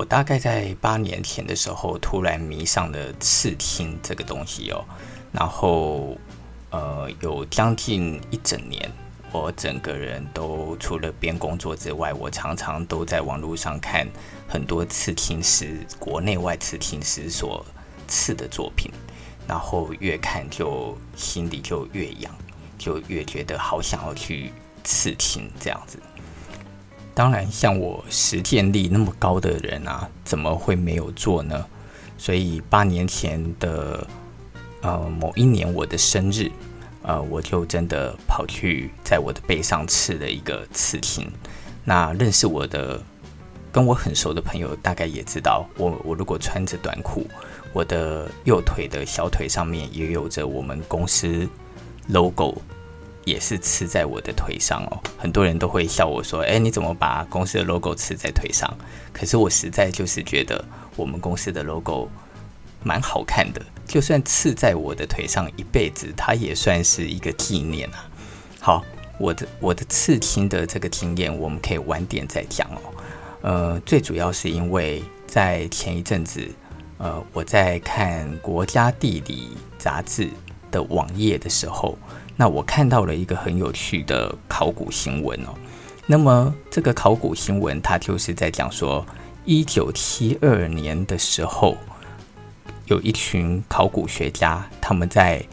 我大概在八年前的时候，突然迷上了刺青这个东西哦，然后呃，有将近一整年，我整个人都除了边工作之外，我常常都在网络上看很多刺青师，国内外刺青师所刺的作品，然后越看就心里就越痒，就越觉得好想要去刺青这样子。当然，像我实践力那么高的人啊，怎么会没有做呢？所以八年前的呃某一年我的生日，呃，我就真的跑去在我的背上刺了一个刺青。那认识我的、跟我很熟的朋友，大概也知道，我我如果穿着短裤，我的右腿的小腿上面也有着我们公司 logo。也是刺在我的腿上哦，很多人都会笑我说：“哎，你怎么把公司的 logo 刺在腿上？”可是我实在就是觉得我们公司的 logo 蛮好看的，就算刺在我的腿上一辈子，它也算是一个纪念啊。好，我的我的刺青的这个经验，我们可以晚点再讲哦。呃，最主要是因为在前一阵子，呃，我在看《国家地理》杂志的网页的时候。那我看到了一个很有趣的考古新闻哦。那么这个考古新闻，它就是在讲说，一九七二年的时候，有一群考古学家，他们在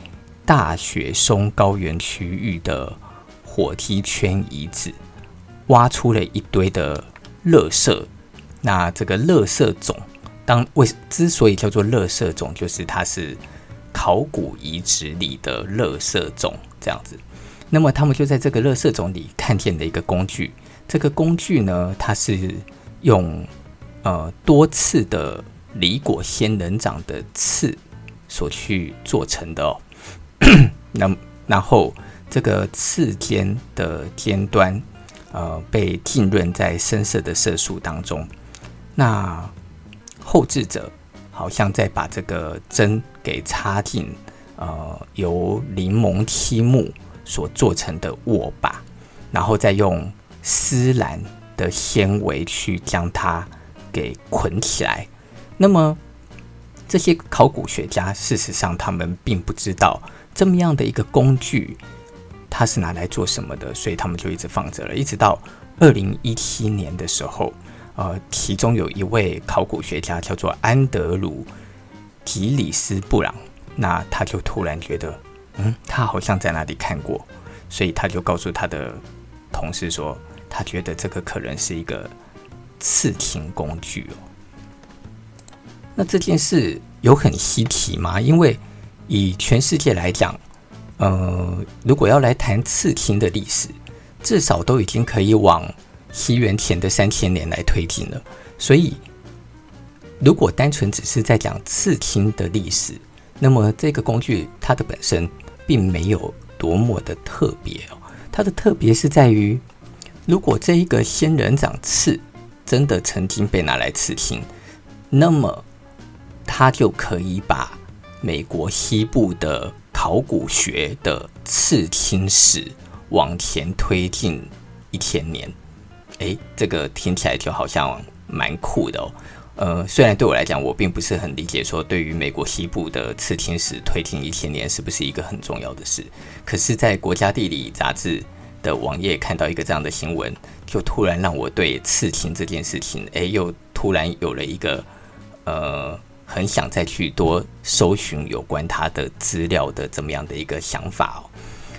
大雪松高原区域的火梯圈遗址，挖出了一堆的垃圾。那这个垃圾种，当为之所以叫做垃圾种，就是它是考古遗址里的垃圾种。这样子，那么他们就在这个垃圾种里看见的一个工具。这个工具呢，它是用呃多刺的李果仙人掌的刺所去做成的哦。那然后这个刺尖的尖端呃被浸润在深色的色素当中。那后制者好像在把这个针给插进。呃，由柠檬漆木所做成的握把，然后再用丝兰的纤维去将它给捆起来。那么，这些考古学家事实上他们并不知道这么样的一个工具，它是拿来做什么的，所以他们就一直放着了。一直到二零一七年的时候，呃，其中有一位考古学家叫做安德鲁吉里斯布朗。那他就突然觉得，嗯，他好像在哪里看过，所以他就告诉他的同事说，他觉得这个可能是一个刺青工具哦。那这件事有很稀奇吗？因为以全世界来讲，呃，如果要来谈刺青的历史，至少都已经可以往西元前的三千年来推进了。所以，如果单纯只是在讲刺青的历史，那么这个工具它的本身并没有多么的特别哦，它的特别是在于，如果这一个仙人掌刺真的曾经被拿来刺青，那么它就可以把美国西部的考古学的刺青史往前推进一千年。诶，这个听起来就好像蛮酷的哦。呃，虽然对我来讲，我并不是很理解说，对于美国西部的刺青史推进一千年是不是一个很重要的事。可是，在国家地理杂志的网页看到一个这样的新闻，就突然让我对刺青这件事情，哎，又突然有了一个呃，很想再去多搜寻有关它的资料的这么样的一个想法哦。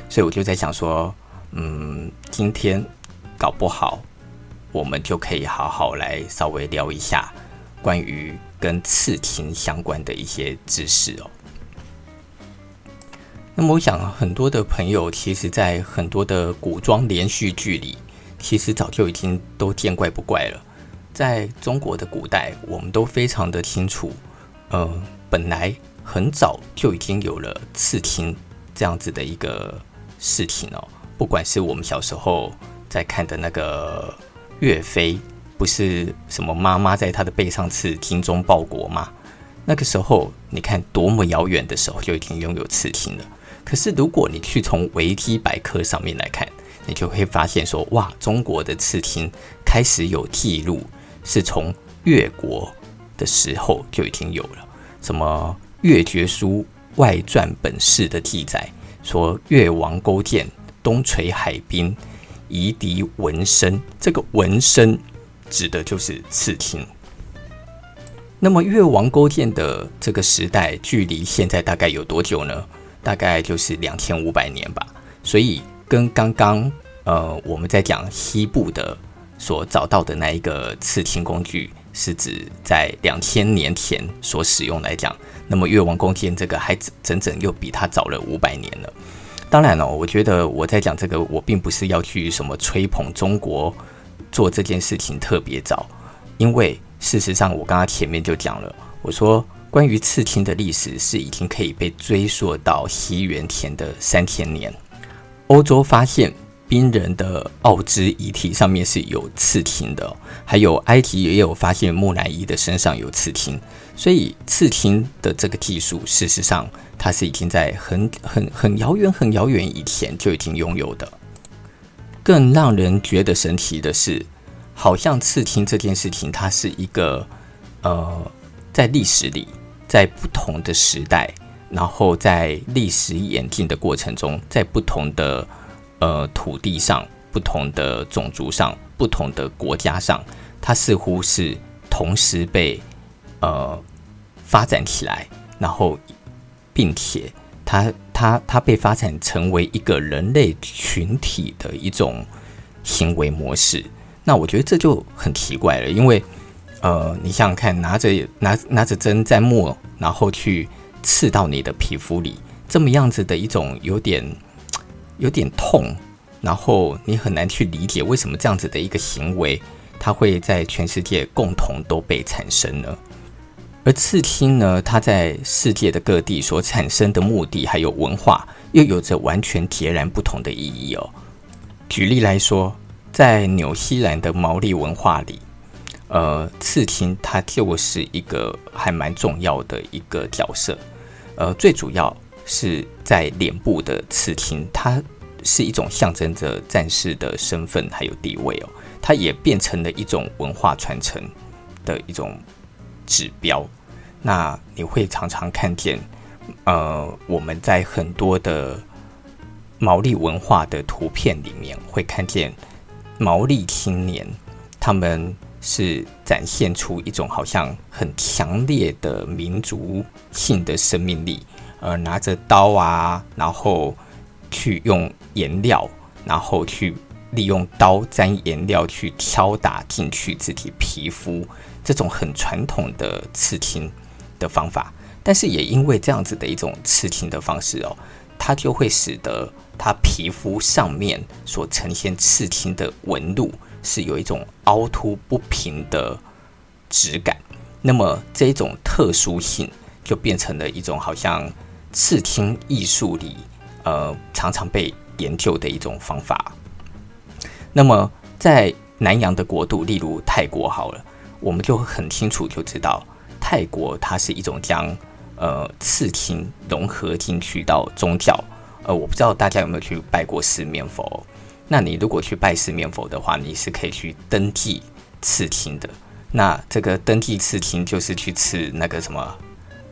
所以我就在想说，嗯，今天搞不好我们就可以好好来稍微聊一下。关于跟刺青相关的一些知识哦，那么我想很多的朋友，其实在很多的古装连续剧里，其实早就已经都见怪不怪了。在中国的古代，我们都非常的清楚，呃，本来很早就已经有了刺青这样子的一个事情哦。不管是我们小时候在看的那个岳飞。不是什么妈妈在他的背上刺“精忠报国”吗？那个时候，你看多么遥远的时候就已经拥有刺青了。可是，如果你去从维基百科上面来看，你就会发现说，哇，中国的刺青开始有记录，是从越国的时候就已经有了。什么越绝书外传本事的记载，说越王勾践东垂海滨，夷狄纹身。这个纹身指的就是刺青。那么越王勾践的这个时代，距离现在大概有多久呢？大概就是两千五百年吧。所以跟刚刚呃我们在讲西部的所找到的那一个刺青工具，是指在两千年前所使用来讲，那么越王勾践这个还整整又比他早了五百年了。当然了，我觉得我在讲这个，我并不是要去什么吹捧中国做这件事情特别早，因为事实上我刚刚前面就讲了，我说关于刺青的历史是已经可以被追溯到西元前的三千年，欧洲发现。冰人的奥兹遗体上面是有刺青的，还有埃及也有发现木乃伊的身上有刺青，所以刺青的这个技术，事实上它是已经在很很很遥远很遥远以前就已经拥有的。更让人觉得神奇的是，好像刺青这件事情，它是一个呃，在历史里，在不同的时代，然后在历史演进的过程中，在不同的。呃，土地上不同的种族上不同的国家上，它似乎是同时被呃发展起来，然后并且它它它被发展成为一个人类群体的一种行为模式。那我觉得这就很奇怪了，因为呃，你想想看，拿着拿拿着针在墨，然后去刺到你的皮肤里，这么样子的一种有点。有点痛，然后你很难去理解为什么这样子的一个行为，它会在全世界共同都被产生呢？而刺青呢，它在世界的各地所产生的目的还有文化，又有着完全截然不同的意义哦。举例来说，在纽西兰的毛利文化里，呃，刺青它就是一个还蛮重要的一个角色，呃，最主要。是在脸部的刺青，它是一种象征着战士的身份还有地位哦，它也变成了一种文化传承的一种指标。那你会常常看见，呃，我们在很多的毛利文化的图片里面，会看见毛利青年，他们是展现出一种好像很强烈的民族性的生命力。呃，拿着刀啊，然后去用颜料，然后去利用刀沾颜料去敲打进去自己皮肤，这种很传统的刺青的方法。但是也因为这样子的一种刺青的方式哦，它就会使得它皮肤上面所呈现刺青的纹路是有一种凹凸不平的质感。那么这种特殊性就变成了一种好像。刺青艺术里，呃，常常被研究的一种方法。那么，在南洋的国度，例如泰国，好了，我们就很清楚就知道，泰国它是一种将呃刺青融合进去到宗教。呃，我不知道大家有没有去拜过四面佛？那你如果去拜四面佛的话，你是可以去登记刺青的。那这个登记刺青就是去刺那个什么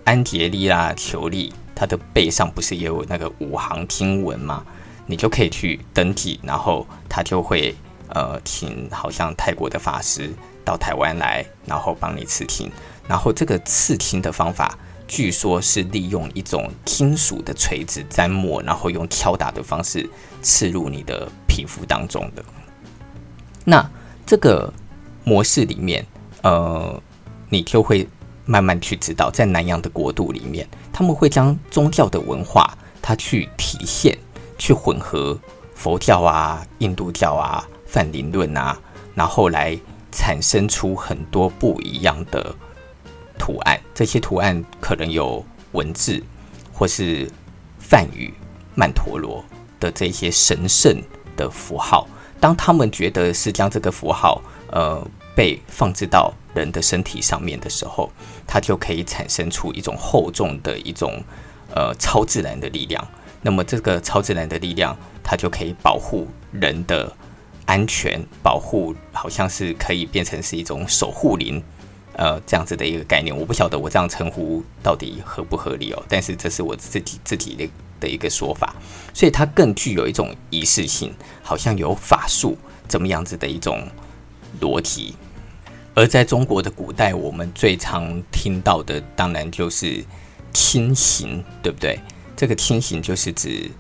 安杰丽啦、裘利。它的背上不是也有那个五行经文吗？你就可以去登记，然后他就会呃请好像泰国的法师到台湾来，然后帮你刺青。然后这个刺青的方法，据说是利用一种金属的锤子沾墨，然后用敲打的方式刺入你的皮肤当中的。那这个模式里面，呃，你就会。慢慢去知道，在南洋的国度里面，他们会将宗教的文化，它去体现、去混合佛教啊、印度教啊、泛灵论啊，然后来产生出很多不一样的图案。这些图案可能有文字，或是梵语、曼陀罗的这些神圣的符号。当他们觉得是将这个符号，呃。被放置到人的身体上面的时候，它就可以产生出一种厚重的一种呃超自然的力量。那么这个超自然的力量，它就可以保护人的安全，保护好像是可以变成是一种守护灵，呃这样子的一个概念。我不晓得我这样称呼到底合不合理哦，但是这是我自己自己的的一个说法，所以它更具有一种仪式性，好像有法术怎么样子的一种逻辑。而在中国的古代，我们最常听到的当然就是轻刑，对不对？这个轻刑就是指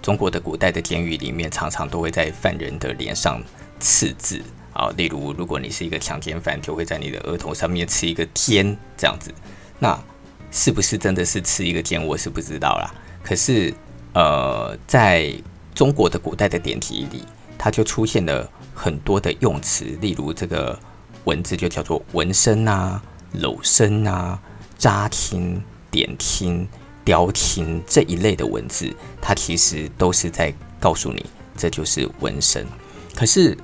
中国的古代的监狱里面，常常都会在犯人的脸上刺字啊。例如，如果你是一个强奸犯，就会在你的额头上面刺一个奸这样子。那是不是真的是刺一个奸，我是不知道啦。可是，呃，在中国的古代的典籍里，它就出现了很多的用词，例如这个文字就叫做纹身啊、搂身啊、扎听、点听。雕听这一类的文字，它其实都是在告诉你，这就是纹身。可是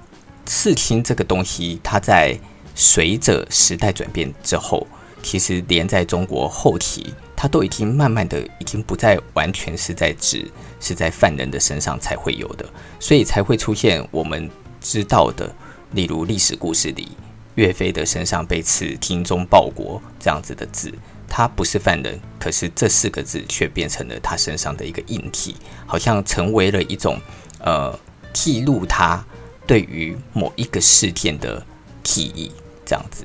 刺青这个东西，它在随着时代转变之后，其实连在中国后期，它都已经慢慢的，已经不再完全是在指是在犯人的身上才会有的，所以才会出现我们知道的，例如历史故事里岳飞的身上被刺“精忠报国”这样子的字。他不是犯人，可是这四个字却变成了他身上的一个印记，好像成为了一种呃记录他对于某一个事件的记忆这样子。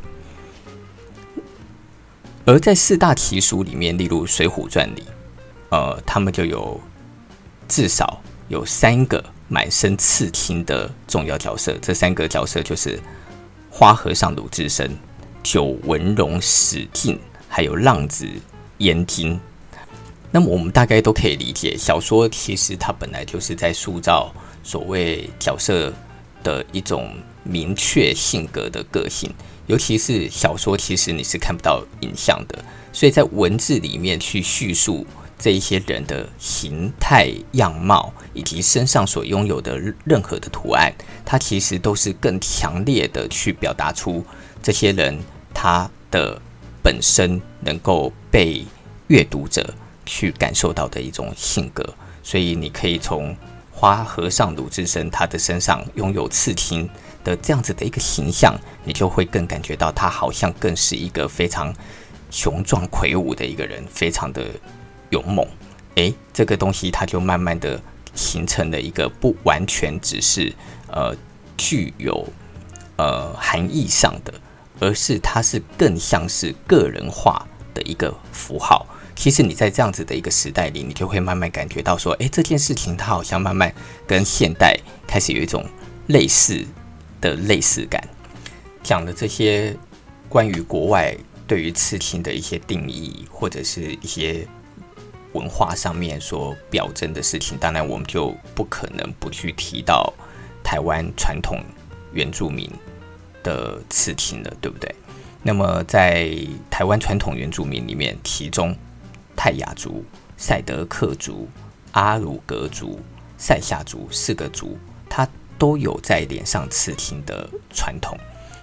而在四大奇书里面，例如《水浒传》里，呃，他们就有至少有三个满身刺青的重要角色，这三个角色就是花和尚鲁智深、九纹龙史进。还有浪子燕京，那么我们大概都可以理解，小说其实它本来就是在塑造所谓角色的一种明确性格的个性，尤其是小说，其实你是看不到影像的，所以在文字里面去叙述这一些人的形态样貌以及身上所拥有的任何的图案，它其实都是更强烈的去表达出这些人他的。本身能够被阅读者去感受到的一种性格，所以你可以从花和尚鲁智深他的身上拥有刺青的这样子的一个形象，你就会更感觉到他好像更是一个非常雄壮魁梧的一个人，非常的勇猛。诶，这个东西它就慢慢的形成了一个不完全只是呃具有呃含义上的。而是它是更像是个人化的一个符号。其实你在这样子的一个时代里，你就会慢慢感觉到说，诶，这件事情它好像慢慢跟现代开始有一种类似的类似感。讲的这些关于国外对于刺青的一些定义，或者是一些文化上面所表征的事情，当然我们就不可能不去提到台湾传统原住民。的刺青了，对不对？那么在台湾传统原住民里面，其中泰雅族、赛德克族、阿鲁格族、赛夏族四个族，它都有在脸上刺青的传统。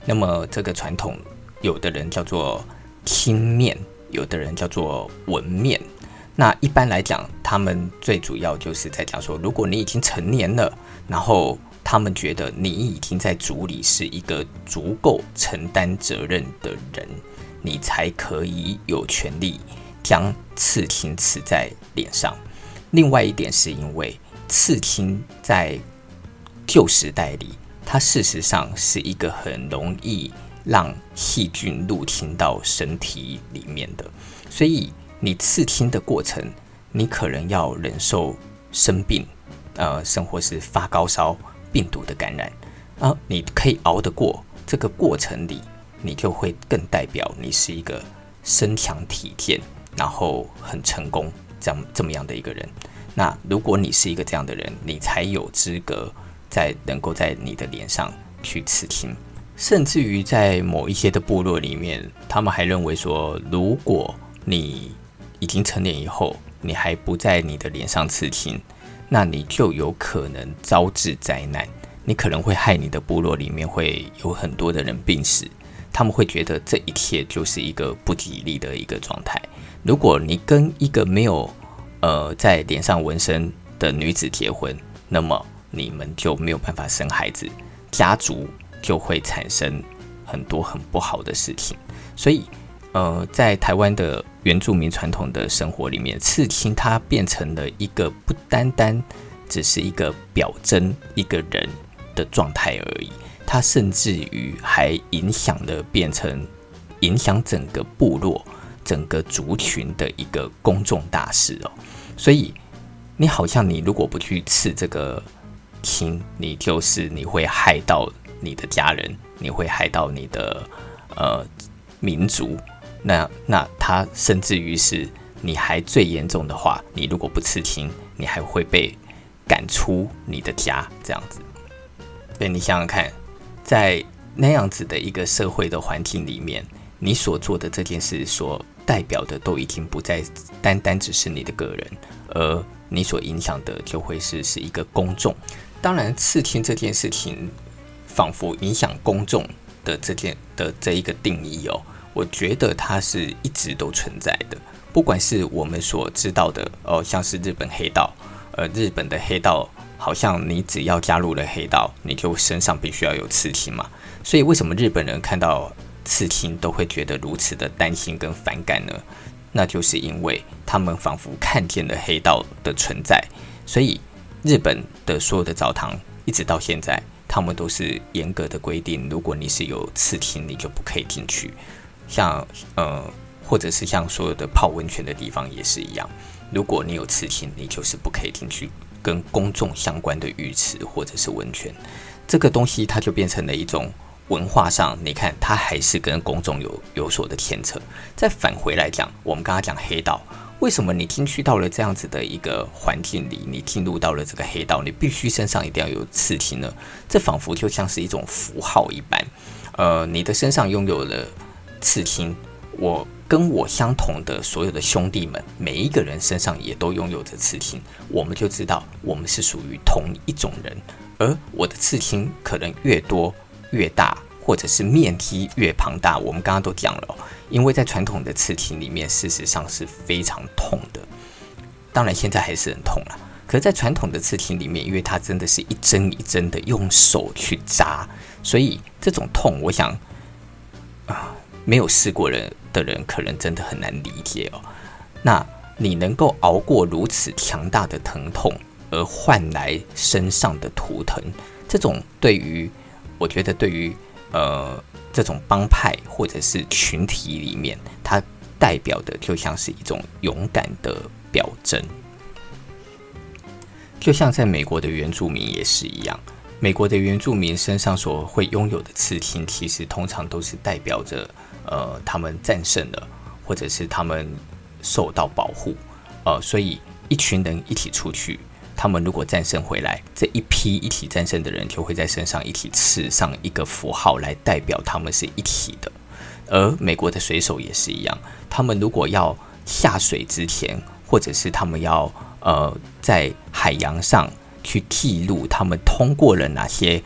那么这个传统，有的人叫做青面，有的人叫做纹面。那一般来讲，他们最主要就是在讲说，如果你已经成年了，然后他们觉得你已经在组里是一个足够承担责任的人，你才可以有权利将刺青刺在脸上。另外一点是因为刺青在旧时代里，它事实上是一个很容易让细菌入侵到身体里面的，所以你刺青的过程，你可能要忍受生病，呃，甚或是发高烧。病毒的感染啊，你可以熬得过这个过程里，你就会更代表你是一个身强体健，然后很成功这样这么样的一个人。那如果你是一个这样的人，你才有资格在能够在你的脸上去刺青。甚至于在某一些的部落里面，他们还认为说，如果你已经成年以后，你还不在你的脸上刺青。那你就有可能招致灾难，你可能会害你的部落里面会有很多的人病死，他们会觉得这一切就是一个不吉利的一个状态。如果你跟一个没有呃在脸上纹身的女子结婚，那么你们就没有办法生孩子，家族就会产生很多很不好的事情。所以，呃，在台湾的原住民传统的生活里面，刺青它变成了一个不单单只是一个表征一个人的状态而已，它甚至于还影响了变成影响整个部落、整个族群的一个公众大事哦。所以，你好像你如果不去刺这个青，你就是你会害到你的家人，你会害到你的呃民族。那那他甚至于是你还最严重的话，你如果不刺青，你还会被赶出你的家这样子。对，你想想看，在那样子的一个社会的环境里面，你所做的这件事所代表的都已经不再单单只是你的个人，而你所影响的就会是是一个公众。当然，刺青这件事情仿佛影响公众的这件的这一个定义哦，我觉得它是一直都存在的。不管是我们所知道的哦，像是日本黑道，呃，日本的黑道好像你只要加入了黑道，你就身上必须要有刺青嘛。所以为什么日本人看到刺青都会觉得如此的担心跟反感呢？那就是因为他们仿佛看见了黑道的存在，所以日本的所有的澡堂一直到现在，他们都是严格的规定，如果你是有刺青，你就不可以进去。像呃，或者是像所有的泡温泉的地方也是一样，如果你有刺青，你就是不可以进去跟公众相关的浴池或者是温泉。这个东西它就变成了一种。文化上，你看，它还是跟公众有有所的牵扯。再返回来讲，我们刚刚讲黑道，为什么你进去到了这样子的一个环境里，你进入到了这个黑道，你必须身上一定要有刺青呢？这仿佛就像是一种符号一般。呃，你的身上拥有了刺青，我跟我相同的所有的兄弟们，每一个人身上也都拥有着刺青，我们就知道我们是属于同一种人。而我的刺青可能越多。越大，或者是面积越庞大，我们刚刚都讲了，因为在传统的刺青里面，事实上是非常痛的。当然，现在还是很痛了。可是，在传统的刺青里面，因为它真的是一针一针的用手去扎，所以这种痛，我想啊，没有试过人的人，可能真的很难理解哦。那你能够熬过如此强大的疼痛，而换来身上的图腾，这种对于我觉得，对于呃这种帮派或者是群体里面，它代表的就像是一种勇敢的表征。就像在美国的原住民也是一样，美国的原住民身上所会拥有的刺青，其实通常都是代表着呃他们战胜了，或者是他们受到保护。呃，所以一群人一起出去。他们如果战胜回来，这一批一起战胜的人就会在身上一起刺上一个符号，来代表他们是一体的。而美国的水手也是一样，他们如果要下水之前，或者是他们要呃在海洋上去记录他们通过了哪些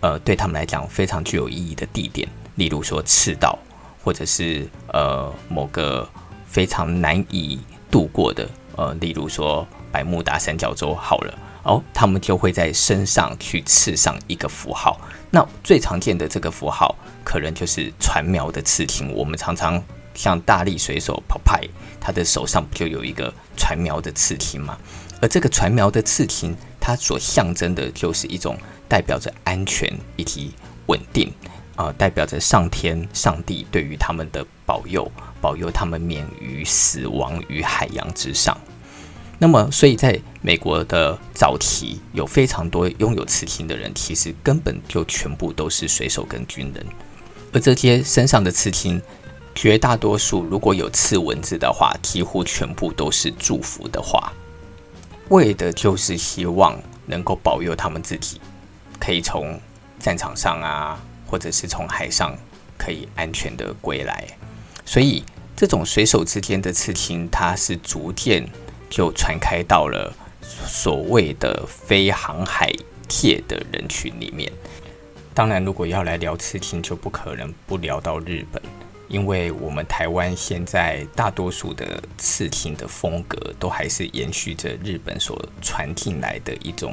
呃对他们来讲非常具有意义的地点，例如说赤道，或者是呃某个非常难以度过的呃，例如说。百慕达三角洲好了哦，他们就会在身上去刺上一个符号。那最常见的这个符号，可能就是船苗的刺青。我们常常像大力水手 Popeye，他的手上不就有一个船苗的刺青吗？而这个船苗的刺青，它所象征的就是一种代表着安全以及稳定、呃，代表着上天上帝对于他们的保佑，保佑他们免于死亡于海洋之上。那么，所以在美国的早期，有非常多拥有刺青的人，其实根本就全部都是水手跟军人。而这些身上的刺青，绝大多数如果有刺文字的话，几乎全部都是祝福的话，为的就是希望能够保佑他们自己，可以从战场上啊，或者是从海上可以安全的归来。所以，这种水手之间的刺青，它是逐渐。就传开到了所谓的非航海界的人群里面。当然，如果要来聊刺青，就不可能不聊到日本，因为我们台湾现在大多数的刺青的风格，都还是延续着日本所传进来的一种，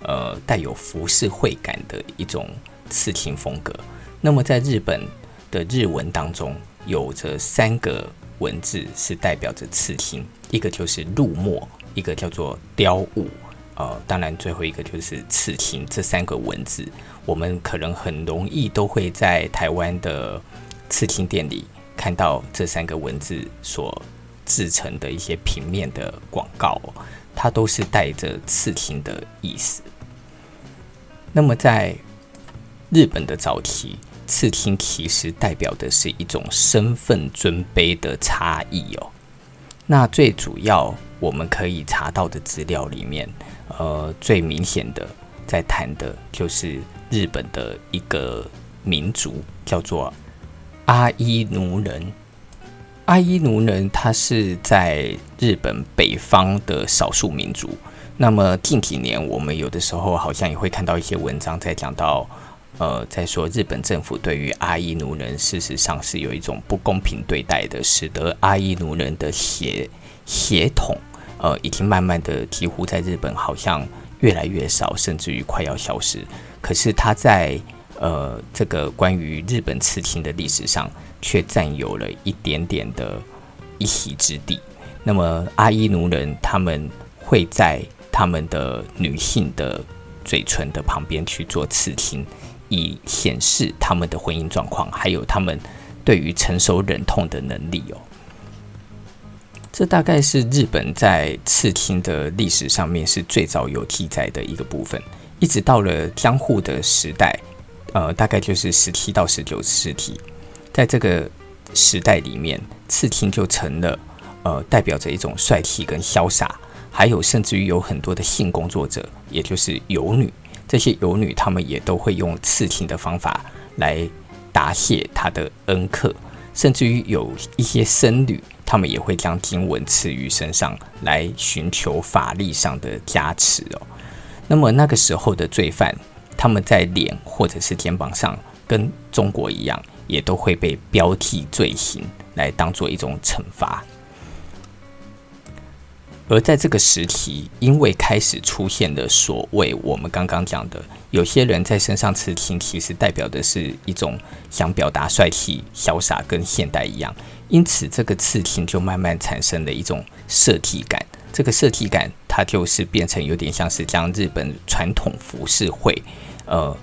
呃，带有浮世绘感的一种刺青风格。那么，在日本，的日文当中，有着三个文字是代表着刺青，一个就是入墨，一个叫做雕物，呃，当然最后一个就是刺青。这三个文字，我们可能很容易都会在台湾的刺青店里看到这三个文字所制成的一些平面的广告，它都是带着刺青的意思。那么在日本的早期，刺青其实代表的是一种身份尊卑的差异哦。那最主要我们可以查到的资料里面，呃，最明显的在谈的就是日本的一个民族，叫做阿伊奴人。阿伊奴人他是在日本北方的少数民族。那么近几年，我们有的时候好像也会看到一些文章在讲到。呃，在说日本政府对于阿伊奴人，事实上是有一种不公平对待的，使得阿伊奴人的血血统，呃，已经慢慢的几乎在日本好像越来越少，甚至于快要消失。可是他在呃这个关于日本刺青的历史上，却占有了一点点的一席之地。那么阿伊奴人他们会在他们的女性的嘴唇的旁边去做刺青。以显示他们的婚姻状况，还有他们对于承受忍痛的能力哦。这大概是日本在刺青的历史上面是最早有记载的一个部分。一直到了江户的时代，呃，大概就是十七到十九世纪，在这个时代里面，刺青就成了呃代表着一种帅气跟潇洒，还有甚至于有很多的性工作者，也就是游女。这些游女，她们也都会用刺青的方法来答谢她的恩客，甚至于有一些僧侣，她们也会将经文刺于身上，来寻求法力上的加持哦。那么那个时候的罪犯，他们在脸或者是肩膀上，跟中国一样，也都会被标记罪行，来当做一种惩罚。而在这个时期，因为开始出现了所谓我们刚刚讲的，有些人在身上刺青，其实代表的是一种想表达帅气、潇洒，跟现代一样。因此，这个刺青就慢慢产生了一种设计感。这个设计感，它就是变成有点像是将日本传统浮世绘，呃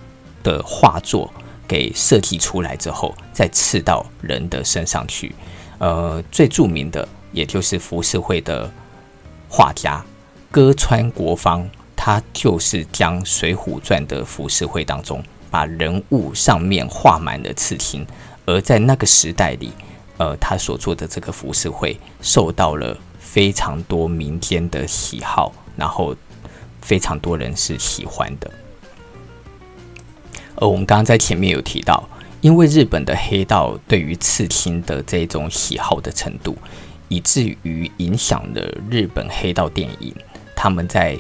的画作给设计出来之后，再刺到人的身上去。呃，最著名的也就是浮世绘的。画家歌川国芳，他就是将《水浒传》的浮世绘当中，把人物上面画满了刺青，而在那个时代里，呃，他所做的这个浮世绘受到了非常多民间的喜好，然后非常多人是喜欢的。而我们刚刚在前面有提到，因为日本的黑道对于刺青的这种喜好的程度。以至于影响了日本黑道电影，他们在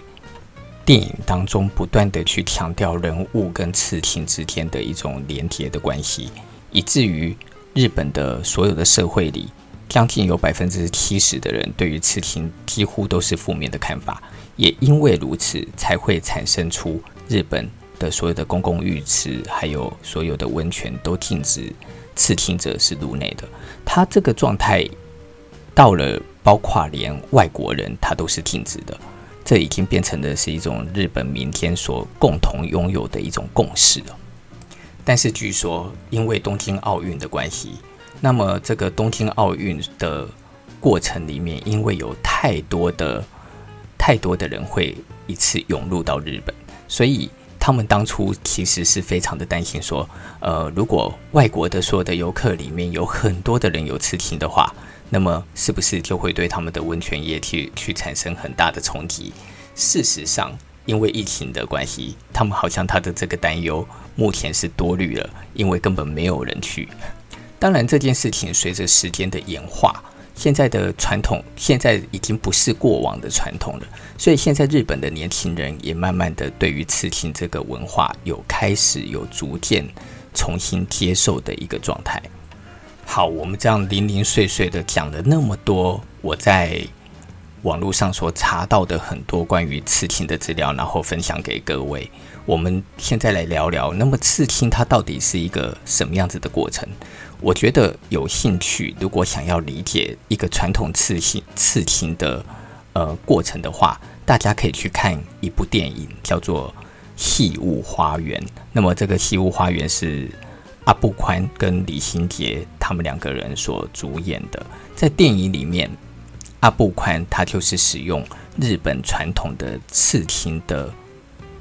电影当中不断地去强调人物跟刺青之间的一种连结的关系，以至于日本的所有的社会里，将近有百分之七十的人对于刺青几乎都是负面的看法。也因为如此，才会产生出日本的所有的公共浴池，还有所有的温泉都禁止刺青者是入内的。他这个状态。到了，包括连外国人他都是禁止的，这已经变成的是一种日本民间所共同拥有的一种共识了。但是据说，因为东京奥运的关系，那么这个东京奥运的过程里面，因为有太多的太多的人会一次涌入到日本，所以他们当初其实是非常的担心，说，呃，如果外国的所有的游客里面有很多的人有刺青的话。那么是不是就会对他们的温泉业去去产生很大的冲击？事实上，因为疫情的关系，他们好像他的这个担忧目前是多虑了，因为根本没有人去。当然，这件事情随着时间的演化，现在的传统现在已经不是过往的传统了，所以现在日本的年轻人也慢慢的对于刺青这个文化有开始有逐渐重新接受的一个状态。好，我们这样零零碎碎的讲了那么多，我在网络上所查到的很多关于刺青的资料，然后分享给各位。我们现在来聊聊，那么刺青它到底是一个什么样子的过程？我觉得有兴趣，如果想要理解一个传统刺青刺青的呃过程的话，大家可以去看一部电影，叫做《戏物花园》。那么这个《戏物花园》是阿部宽跟李心洁他们两个人所主演的。在电影里面，阿部宽他就是使用日本传统的刺青的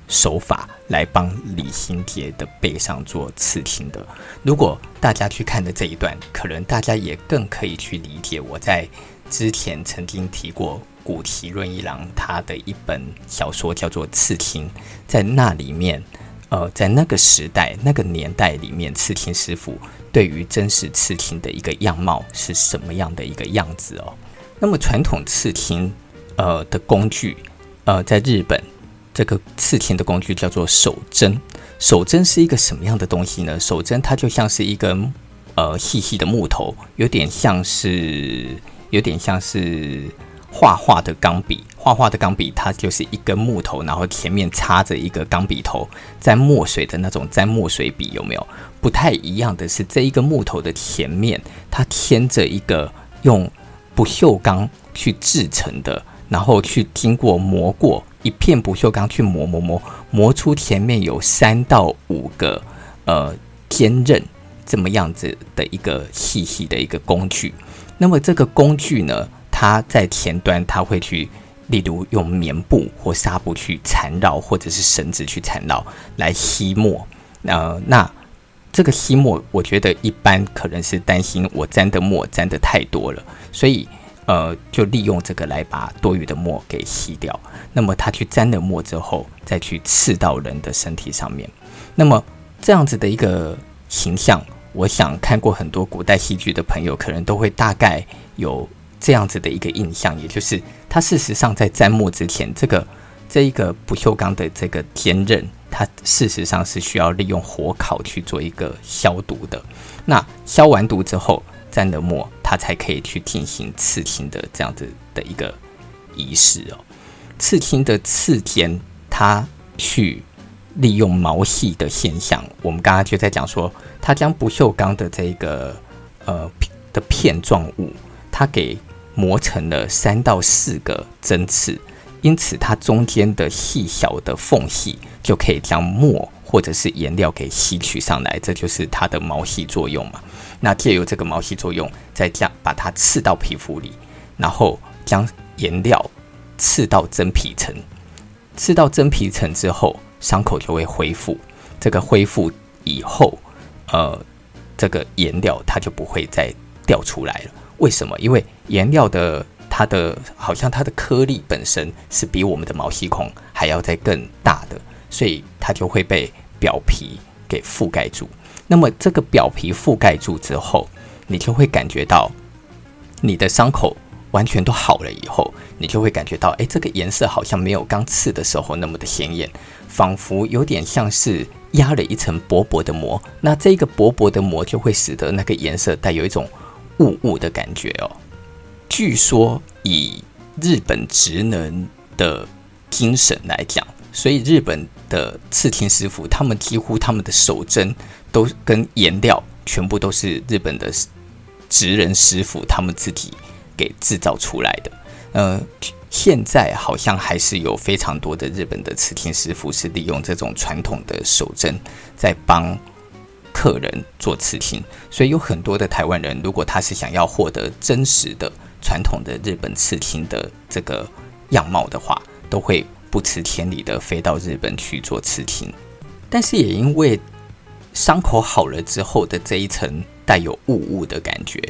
手法来帮李心洁的背上做刺青的。如果大家去看的这一段，可能大家也更可以去理解我在之前曾经提过古崎润一郎他的一本小说叫做《刺青》，在那里面，呃，在那个时代、那个年代里面，刺青师傅对于真实刺青的一个样貌是什么样的一个样子哦？那么传统刺青，呃的工具，呃，在日本。这个刺青的工具叫做手针。手针是一个什么样的东西呢？手针它就像是一根呃细细的木头，有点像是有点像是画画的钢笔。画画的钢笔它就是一根木头，然后前面插着一个钢笔头，沾墨水的那种沾墨水笔有没有？不太一样的是，这一个木头的前面它添着一个用不锈钢去制成的，然后去经过磨过。一片不锈钢去磨磨磨，磨出前面有三到五个呃尖刃这么样子的一个细细的一个工具。那么这个工具呢，它在前端它会去，例如用棉布或纱布去缠绕，或者是绳子去缠绕来吸墨。呃，那这个吸墨，我觉得一般可能是担心我沾的墨沾的太多了，所以。呃，就利用这个来把多余的墨给吸掉。那么他去沾了墨之后，再去刺到人的身体上面。那么这样子的一个形象，我想看过很多古代戏剧的朋友，可能都会大概有这样子的一个印象，也就是他事实上在沾墨之前，这个这一个不锈钢的这个尖刃，它事实上是需要利用火烤去做一个消毒的。那消完毒之后，沾了墨，它才可以去进行刺青的这样子的一个仪式哦。刺青的刺尖，它去利用毛细的现象。我们刚刚就在讲说，它将不锈钢的这个呃的片状物，它给磨成了三到四个针刺，因此它中间的细小的缝隙就可以将墨或者是颜料给吸取上来，这就是它的毛细作用嘛。那借由这个毛细作用，再将把它刺到皮肤里，然后将颜料刺到真皮层，刺到真皮层之后，伤口就会恢复。这个恢复以后，呃，这个颜料它就不会再掉出来了。为什么？因为颜料的它的好像它的颗粒本身是比我们的毛细孔还要再更大的，所以它就会被表皮给覆盖住。那么这个表皮覆盖住之后，你就会感觉到你的伤口完全都好了以后，你就会感觉到，哎，这个颜色好像没有刚刺的时候那么的显眼，仿佛有点像是压了一层薄薄的膜。那这个薄薄的膜就会使得那个颜色带有一种雾雾的感觉哦。据说以日本职能的精神来讲，所以日本的刺青师傅他们几乎他们的手针。都跟颜料全部都是日本的职人师傅他们自己给制造出来的。呃，现在好像还是有非常多的日本的刺青师傅是利用这种传统的手针在帮客人做刺青，所以有很多的台湾人，如果他是想要获得真实的传统的日本刺青的这个样貌的话，都会不辞千里的飞到日本去做刺青。但是也因为伤口好了之后的这一层带有雾雾的感觉，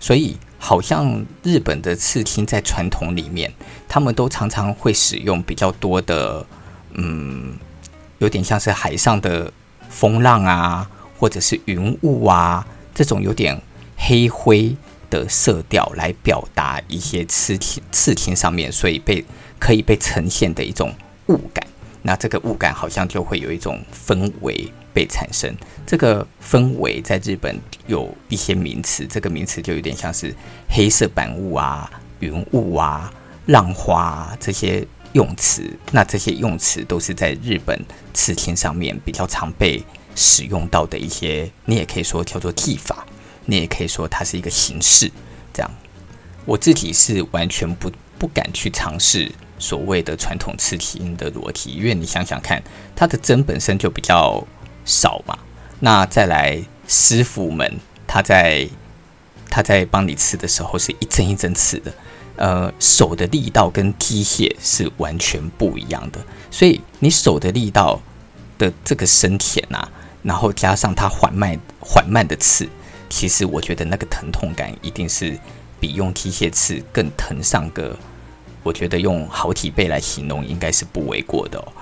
所以好像日本的刺青在传统里面，他们都常常会使用比较多的，嗯，有点像是海上的风浪啊，或者是云雾啊，这种有点黑灰的色调来表达一些刺青刺青上面，所以被可以被呈现的一种雾感。那这个雾感好像就会有一种氛围。被产生这个氛围，在日本有一些名词，这个名词就有点像是黑色板雾啊、云雾啊、浪花啊这些用词。那这些用词都是在日本刺青上面比较常被使用到的一些，你也可以说叫做技法。你也可以说它是一个形式。这样，我自己是完全不不敢去尝试所谓的传统刺青的裸体，因为你想想看，它的针本身就比较少嘛。那再来，师傅们他在他在帮你刺的时候，是一针一针刺的，呃，手的力道跟机械是完全不一样的，所以你手的力道的这个深浅啊，然后加上它缓慢缓慢的刺，其实我觉得那个疼痛感一定是比用机械刺更疼上个，我觉得用好几倍来形容应该是不为过的哦。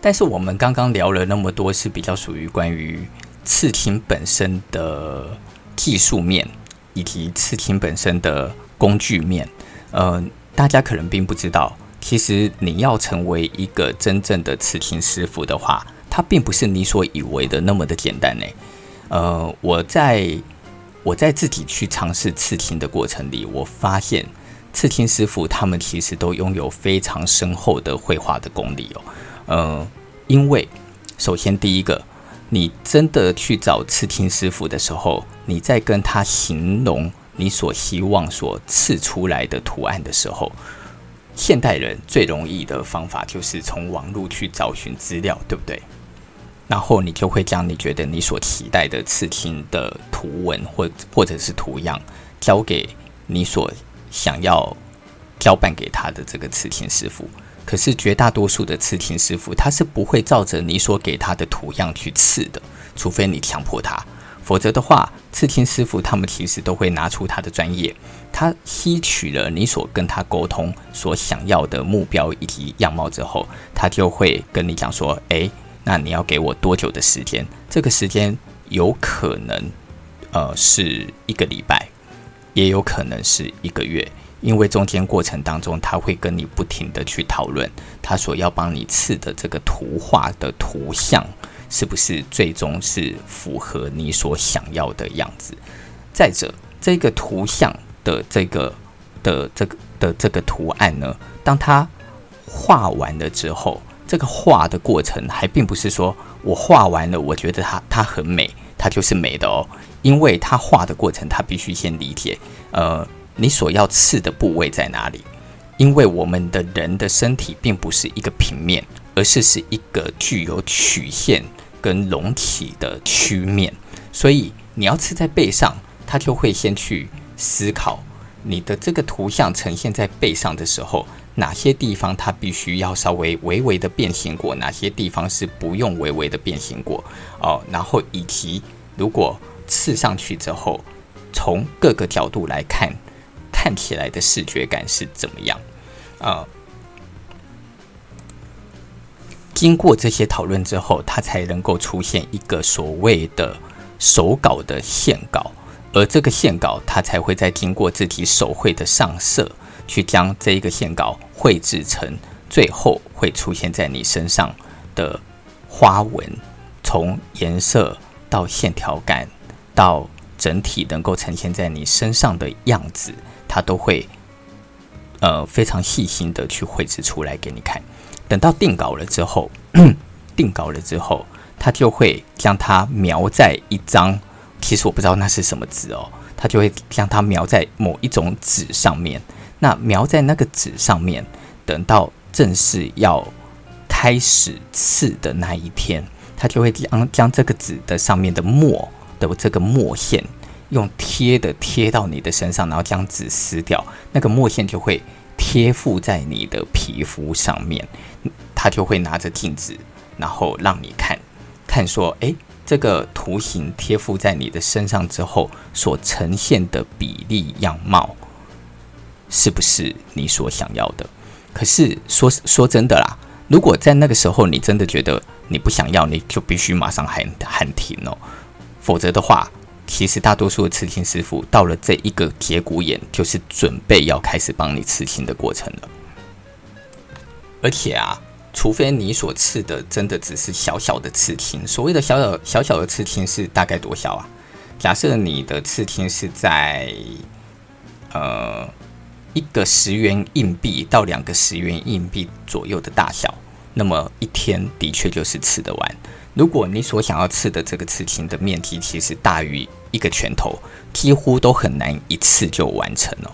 但是我们刚刚聊了那么多，是比较属于关于刺青本身的技术面，以及刺青本身的工具面。呃，大家可能并不知道，其实你要成为一个真正的刺青师傅的话，它并不是你所以为的那么的简单呢。呃，我在我在自己去尝试刺青的过程里，我发现刺青师傅他们其实都拥有非常深厚的绘画的功力哦。呃，因为首先第一个，你真的去找刺青师傅的时候，你在跟他形容你所希望所刺出来的图案的时候，现代人最容易的方法就是从网络去找寻资料，对不对？然后你就会将你觉得你所期待的刺青的图文或或者是图样交给你所想要交办给他的这个刺青师傅。可是绝大多数的刺青师傅，他是不会照着你所给他的图样去刺的，除非你强迫他，否则的话，刺青师傅他们其实都会拿出他的专业，他吸取了你所跟他沟通所想要的目标以及样貌之后，他就会跟你讲说：“诶，那你要给我多久的时间？这个时间有可能，呃，是一个礼拜，也有可能是一个月。”因为中间过程当中，他会跟你不停地去讨论，他所要帮你刺的这个图画的图像，是不是最终是符合你所想要的样子。再者，这个图像的这个的这个的这个图案呢，当他画完了之后，这个画的过程还并不是说我画完了，我觉得它它很美，它就是美的哦。因为他画的过程，他必须先理解，呃。你所要刺的部位在哪里？因为我们的人的身体并不是一个平面，而是是一个具有曲线跟隆起的曲面。所以你要刺在背上，他就会先去思考你的这个图像呈现在背上的时候，哪些地方它必须要稍微微微的变形过，哪些地方是不用微微的变形过哦。然后以及如果刺上去之后，从各个角度来看。看起来的视觉感是怎么样？啊、经过这些讨论之后，它才能够出现一个所谓的手稿的线稿，而这个线稿它才会再经过自己手绘的上色，去将这一个线稿绘制成最后会出现在你身上的花纹，从颜色到线条感到整体能够呈现在你身上的样子。他都会，呃，非常细心的去绘制出来给你看。等到定稿了之后，定稿了之后，他就会将它描在一张，其实我不知道那是什么纸哦。他就会将它描在某一种纸上面。那描在那个纸上面，等到正式要开始刺的那一天，他就会将将这个纸的上面的墨的这个墨线。用贴的贴到你的身上，然后将纸撕掉，那个墨线就会贴附在你的皮肤上面。他就会拿着镜子，然后让你看，看说，诶，这个图形贴附在你的身上之后，所呈现的比例样貌，是不是你所想要的？可是说说真的啦，如果在那个时候你真的觉得你不想要，你就必须马上喊喊停哦，否则的话。其实大多数的刺青师傅到了这一个节骨眼，就是准备要开始帮你刺青的过程了。而且啊，除非你所刺的真的只是小小的刺青，所谓的小小小小的刺青是大概多小啊？假设你的刺青是在呃一个十元硬币到两个十元硬币左右的大小，那么一天的确就是刺得完。如果你所想要刺的这个刺青的面积其实大于一个拳头，几乎都很难一次就完成了。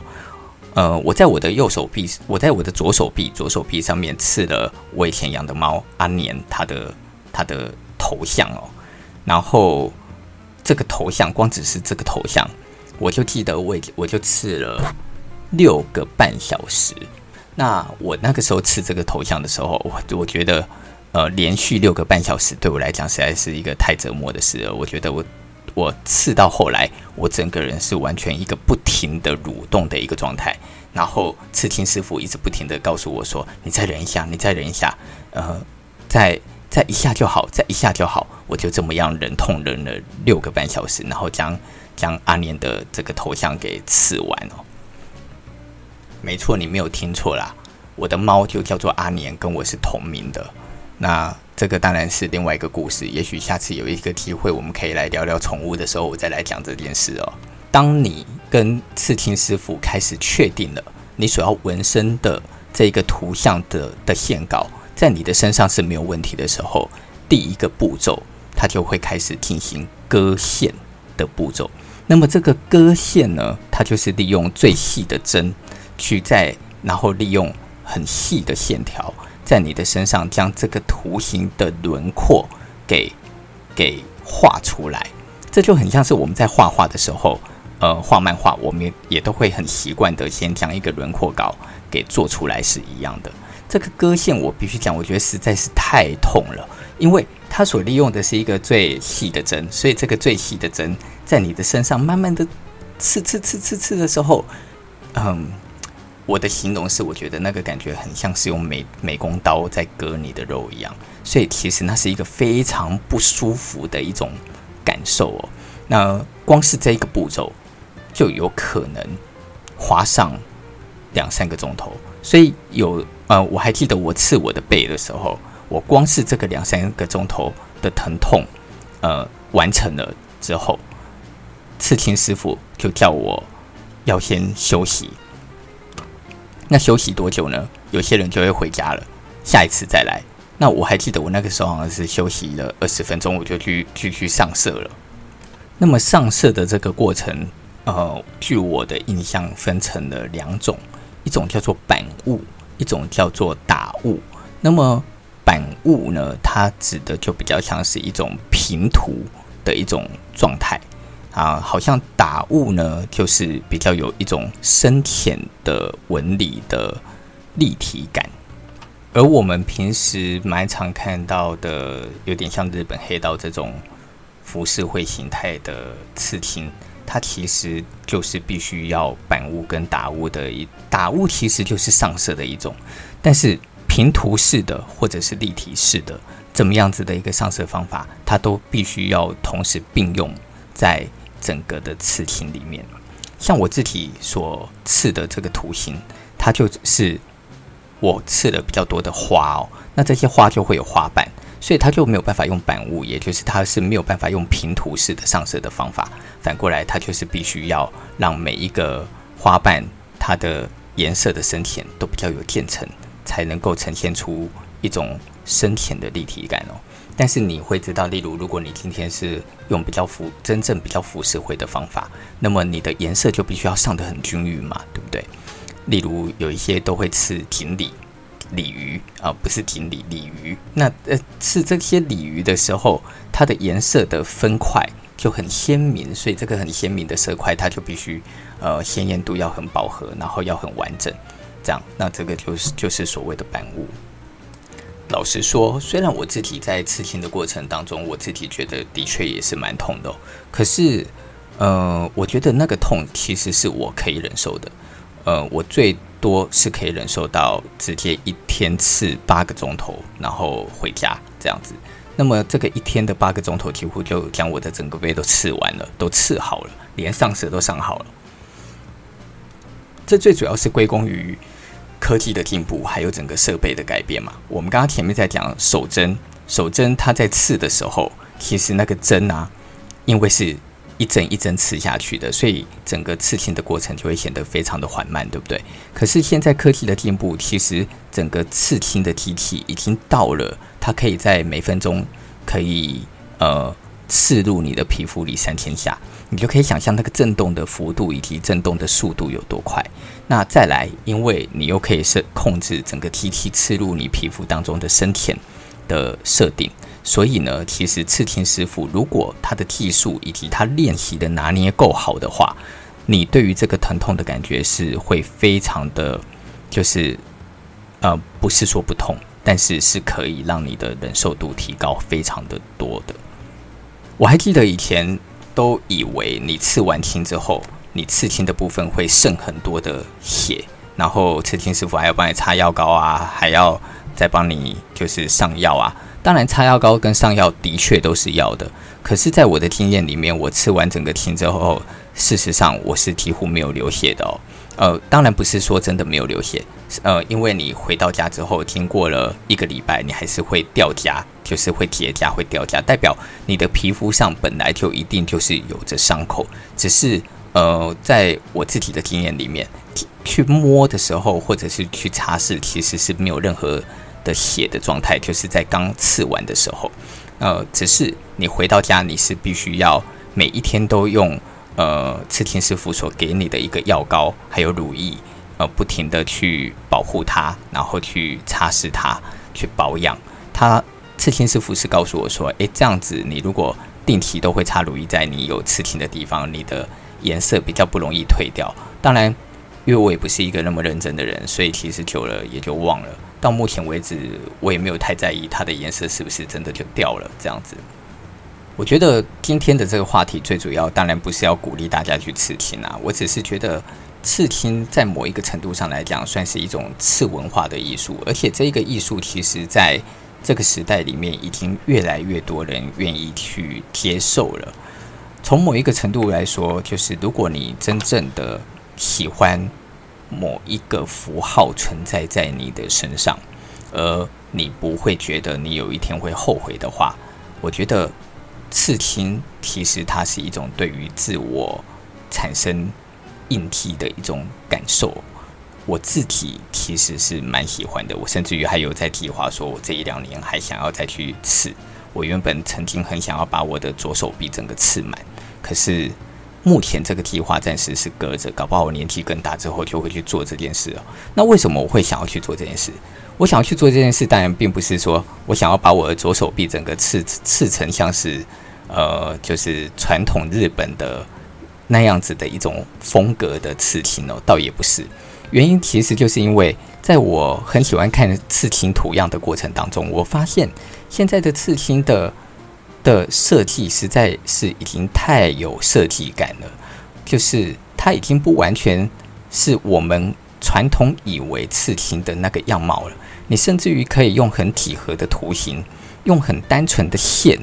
呃，我在我的右手臂，我在我的左手臂，左手臂上面刺了我以前养的猫阿年，它的它的头像哦。然后这个头像，光只是这个头像，我就记得我我就刺了六个半小时。那我那个时候刺这个头像的时候，我我觉得，呃，连续六个半小时对我来讲实在是一个太折磨的事了。我觉得我。我刺到后来，我整个人是完全一个不停的蠕动的一个状态，然后刺青师傅一直不停的告诉我说：“你再忍一下，你再忍一下，呃，再再一下就好，再一下就好。”我就这么样忍痛忍了六个半小时，然后将将阿年的这个头像给刺完哦。没错，你没有听错啦，我的猫就叫做阿年，跟我是同名的。那。这个当然是另外一个故事，也许下次有一个机会，我们可以来聊聊宠物的时候，我再来讲这件事哦。当你跟刺青师傅开始确定了你所要纹身的这个图像的的线稿在你的身上是没有问题的时候，第一个步骤，它就会开始进行割线的步骤。那么这个割线呢，它就是利用最细的针去在，然后利用很细的线条。在你的身上将这个图形的轮廓给给画出来，这就很像是我们在画画的时候，呃，画漫画，我们也都会很习惯的先将一个轮廓稿给做出来是一样的。这个割线我必须讲，我觉得实在是太痛了，因为它所利用的是一个最细的针，所以这个最细的针在你的身上慢慢的刺刺刺刺刺的时候，嗯。我的形容是，我觉得那个感觉很像是用美美工刀在割你的肉一样，所以其实那是一个非常不舒服的一种感受哦。那光是这一个步骤就有可能花上两三个钟头，所以有呃，我还记得我刺我的背的时候，我光是这个两三个钟头的疼痛，呃，完成了之后，刺青师傅就叫我要先休息。那休息多久呢？有些人就会回家了，下一次再来。那我还记得我那个时候好像是休息了二十分钟，我就去继续上色了。那么上色的这个过程，呃，据我的印象分成了两种，一种叫做板雾，一种叫做打雾。那么板雾呢，它指的就比较像是一种平涂的一种状态。啊，好像打雾呢，就是比较有一种深浅的纹理的立体感，而我们平时蛮常看到的，有点像日本黑道这种浮世绘形态的刺青，它其实就是必须要板雾跟打雾的一，打雾其实就是上色的一种，但是平涂式的或者是立体式的怎么样子的一个上色方法，它都必须要同时并用在。整个的刺青里面，像我自己所刺的这个图形，它就是我刺了比较多的花哦。那这些花就会有花瓣，所以它就没有办法用板物，也就是它是没有办法用平涂式的上色的方法。反过来，它就是必须要让每一个花瓣它的颜色的深浅都比较有渐层，才能够呈现出一种深浅的立体感哦。但是你会知道，例如，如果你今天是用比较浮、真正比较浮世绘的方法，那么你的颜色就必须要上得很均匀嘛，对不对？例如有一些都会吃锦鲤、鲤鱼啊，不是锦鲤，鲤鱼。那呃，吃这些鲤鱼的时候，它的颜色的分块就很鲜明，所以这个很鲜明的色块，它就必须呃鲜艳度要很饱和，然后要很完整，这样，那这个就是就是所谓的版物。老实说，虽然我自己在刺青的过程当中，我自己觉得的确也是蛮痛的。可是，呃，我觉得那个痛其实是我可以忍受的。呃，我最多是可以忍受到直接一天刺八个钟头，然后回家这样子。那么这个一天的八个钟头，几乎就将我的整个背都刺完了，都刺好了，连上色都上好了。这最主要是归功于。科技的进步，还有整个设备的改变嘛。我们刚刚前面在讲手针，手针它在刺的时候，其实那个针啊，因为是一针一针刺下去的，所以整个刺青的过程就会显得非常的缓慢，对不对？可是现在科技的进步，其实整个刺青的机器已经到了，它可以在每分钟可以呃刺入你的皮肤里三千下，你就可以想象那个震动的幅度以及震动的速度有多快。那再来，因为你又可以设控制整个机器刺入你皮肤当中的深浅的设定。所以呢，其实刺青师傅如果他的技术以及他练习的拿捏够好的话，你对于这个疼痛的感觉是会非常的，就是呃，不是说不痛，但是是可以让你的忍受度提高非常的多的。我还记得以前都以为你刺完青之后，你刺青的部分会剩很多的血，然后刺青师傅还要帮你擦药膏啊，还要再帮你就是上药啊。当然，擦药膏跟上药的确都是要的。可是，在我的经验里面，我吃完整个青之后，事实上我是几乎没有流血的哦。呃，当然不是说真的没有流血，呃，因为你回到家之后，经过了一个礼拜，你还是会掉痂，就是会结痂、会掉痂，代表你的皮肤上本来就一定就是有着伤口。只是，呃，在我自己的经验里面，去摸的时候，或者是去擦拭，其实是没有任何。的血的状态，就是在刚刺完的时候，呃，只是你回到家，你是必须要每一天都用呃刺青师傅所给你的一个药膏，还有乳液，呃，不停的去保护它，然后去擦拭它，去保养它。刺青师傅是告诉我说，诶，这样子你如果定期都会擦乳液在你有刺青的地方，你的颜色比较不容易退掉。当然，因为我也不是一个那么认真的人，所以其实久了也就忘了。到目前为止，我也没有太在意它的颜色是不是真的就掉了这样子。我觉得今天的这个话题最主要，当然不是要鼓励大家去刺青啊，我只是觉得刺青在某一个程度上来讲，算是一种次文化的艺术，而且这个艺术其实在这个时代里面，已经越来越多人愿意去接受了。从某一个程度来说，就是如果你真正的喜欢。某一个符号存在在你的身上，而你不会觉得你有一天会后悔的话，我觉得刺青其实它是一种对于自我产生印记的一种感受。我自己其实是蛮喜欢的，我甚至于还有在计划说，我这一两年还想要再去刺。我原本曾经很想要把我的左手臂整个刺满，可是。目前这个计划暂时是搁着，搞不好我年纪更大之后就会去做这件事了。那为什么我会想要去做这件事？我想要去做这件事，当然并不是说我想要把我的左手臂整个刺刺成像是呃，就是传统日本的那样子的一种风格的刺青哦，倒也不是。原因其实就是因为在我很喜欢看刺青图样的过程当中，我发现现在的刺青的。的设计实在是已经太有设计感了，就是它已经不完全是我们传统以为刺青的那个样貌了。你甚至于可以用很几何的图形，用很单纯的线，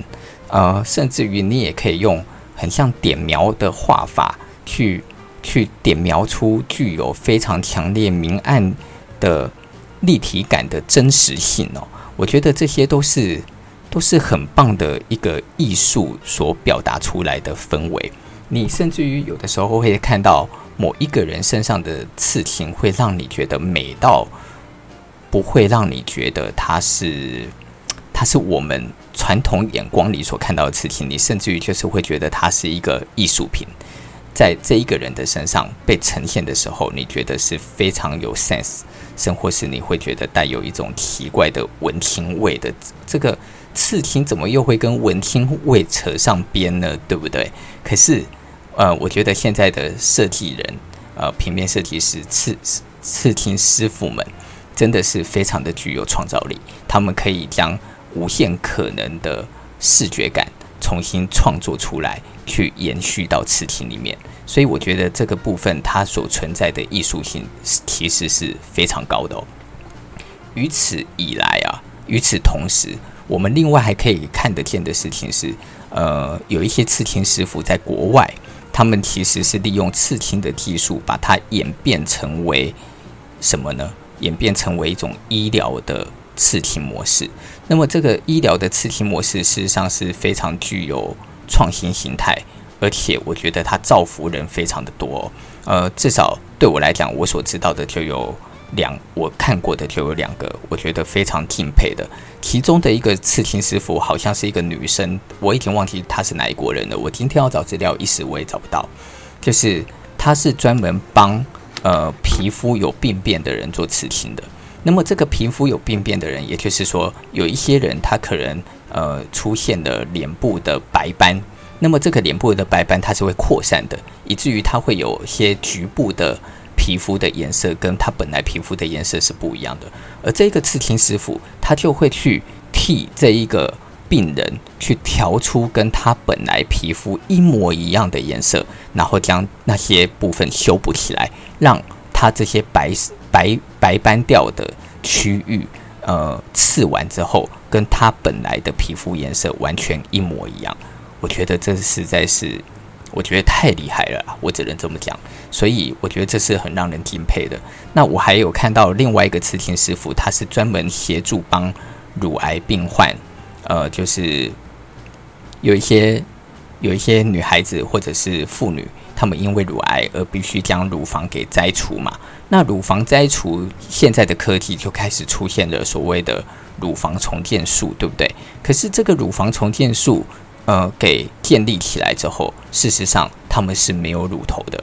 呃，甚至于你也可以用很像点描的画法去去点描出具有非常强烈明暗的立体感的真实性哦。我觉得这些都是。都是很棒的一个艺术所表达出来的氛围。你甚至于有的时候会看到某一个人身上的刺青，会让你觉得美到不会让你觉得他是他是我们传统眼光里所看到的刺青。你甚至于就是会觉得他是一个艺术品，在这一个人的身上被呈现的时候，你觉得是非常有 sense，甚或是你会觉得带有一种奇怪的文青味的这个。刺青怎么又会跟文青味扯上边呢？对不对？可是，呃，我觉得现在的设计人，呃，平面设计师、刺刺青师傅们，真的是非常的具有创造力。他们可以将无限可能的视觉感重新创作出来，去延续到刺青里面。所以，我觉得这个部分它所存在的艺术性，其实是非常高的哦。于此以来啊，与此同时。我们另外还可以看得见的事情是，呃，有一些刺青师傅在国外，他们其实是利用刺青的技术，把它演变成为什么呢？演变成为一种医疗的刺青模式。那么，这个医疗的刺青模式，事实上是非常具有创新形态，而且我觉得它造福人非常的多。呃，至少对我来讲，我所知道的就有两，我看过的就有两个，我觉得非常敬佩的。其中的一个刺青师傅好像是一个女生，我已经忘记她是哪一国人了。我今天要找资料，一时我也找不到。就是她是专门帮呃皮肤有病变的人做刺青的。那么这个皮肤有病变的人，也就是说有一些人他可能呃出现了脸部的白斑。那么这个脸部的白斑它是会扩散的，以至于它会有些局部的皮肤的颜色跟它本来皮肤的颜色是不一样的。而这个刺青师傅他就会去替这一个病人去调出跟他本来皮肤一模一样的颜色，然后将那些部分修补起来，让他这些白白白斑掉的区域，呃，刺完之后跟他本来的皮肤颜色完全一模一样。我觉得这实在是，我觉得太厉害了，我只能这么讲。所以我觉得这是很让人敬佩的。那我还有看到另外一个刺青师傅，他是专门协助帮乳癌病患，呃，就是有一些有一些女孩子或者是妇女，她们因为乳癌而必须将乳房给摘除嘛。那乳房摘除，现在的科技就开始出现了所谓的乳房重建术，对不对？可是这个乳房重建术。呃，给建立起来之后，事实上他们是没有乳头的，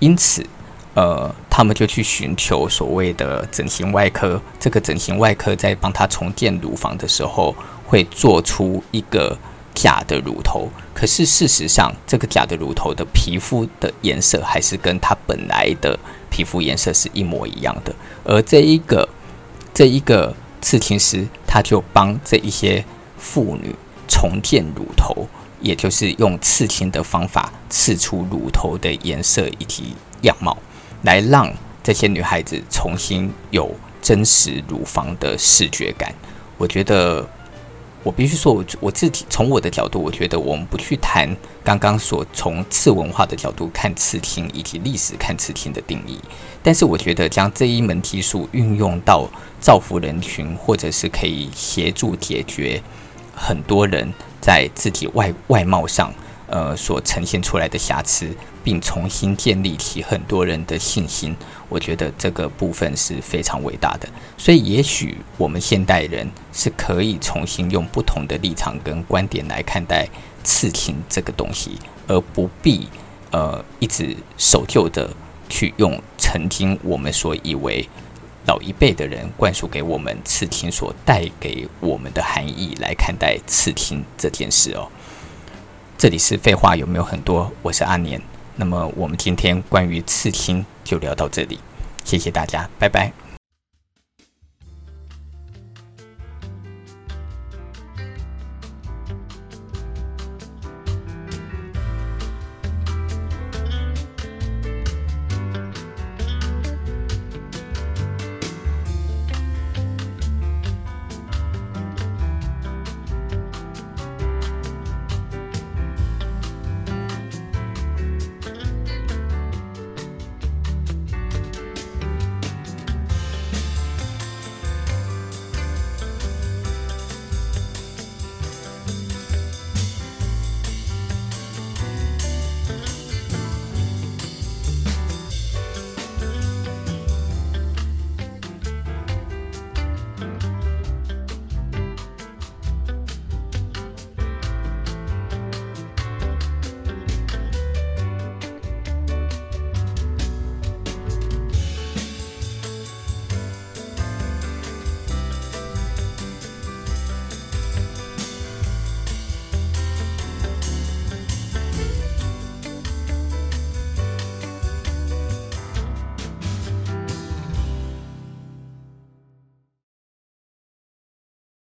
因此，呃，他们就去寻求所谓的整形外科。这个整形外科在帮他重建乳房的时候，会做出一个假的乳头。可是事实上，这个假的乳头的皮肤的颜色还是跟它本来的皮肤颜色是一模一样的。而这一个这一个刺青师，他就帮这一些妇女。重建乳头，也就是用刺青的方法刺出乳头的颜色以及样貌，来让这些女孩子重新有真实乳房的视觉感。我觉得，我必须说，我我自己从我的角度，我觉得我们不去谈刚刚所从次文化的角度看刺青以及历史看刺青的定义，但是我觉得将这一门技术运用到造福人群，或者是可以协助解决。很多人在自己外外貌上，呃，所呈现出来的瑕疵，并重新建立起很多人的信心。我觉得这个部分是非常伟大的。所以，也许我们现代人是可以重新用不同的立场跟观点来看待刺青这个东西，而不必呃一直守旧的去用曾经我们所以为。老一辈的人灌输给我们刺青所带给我们的含义来看待刺青这件事哦。这里是废话有没有很多？我是阿年。那么我们今天关于刺青就聊到这里，谢谢大家，拜拜。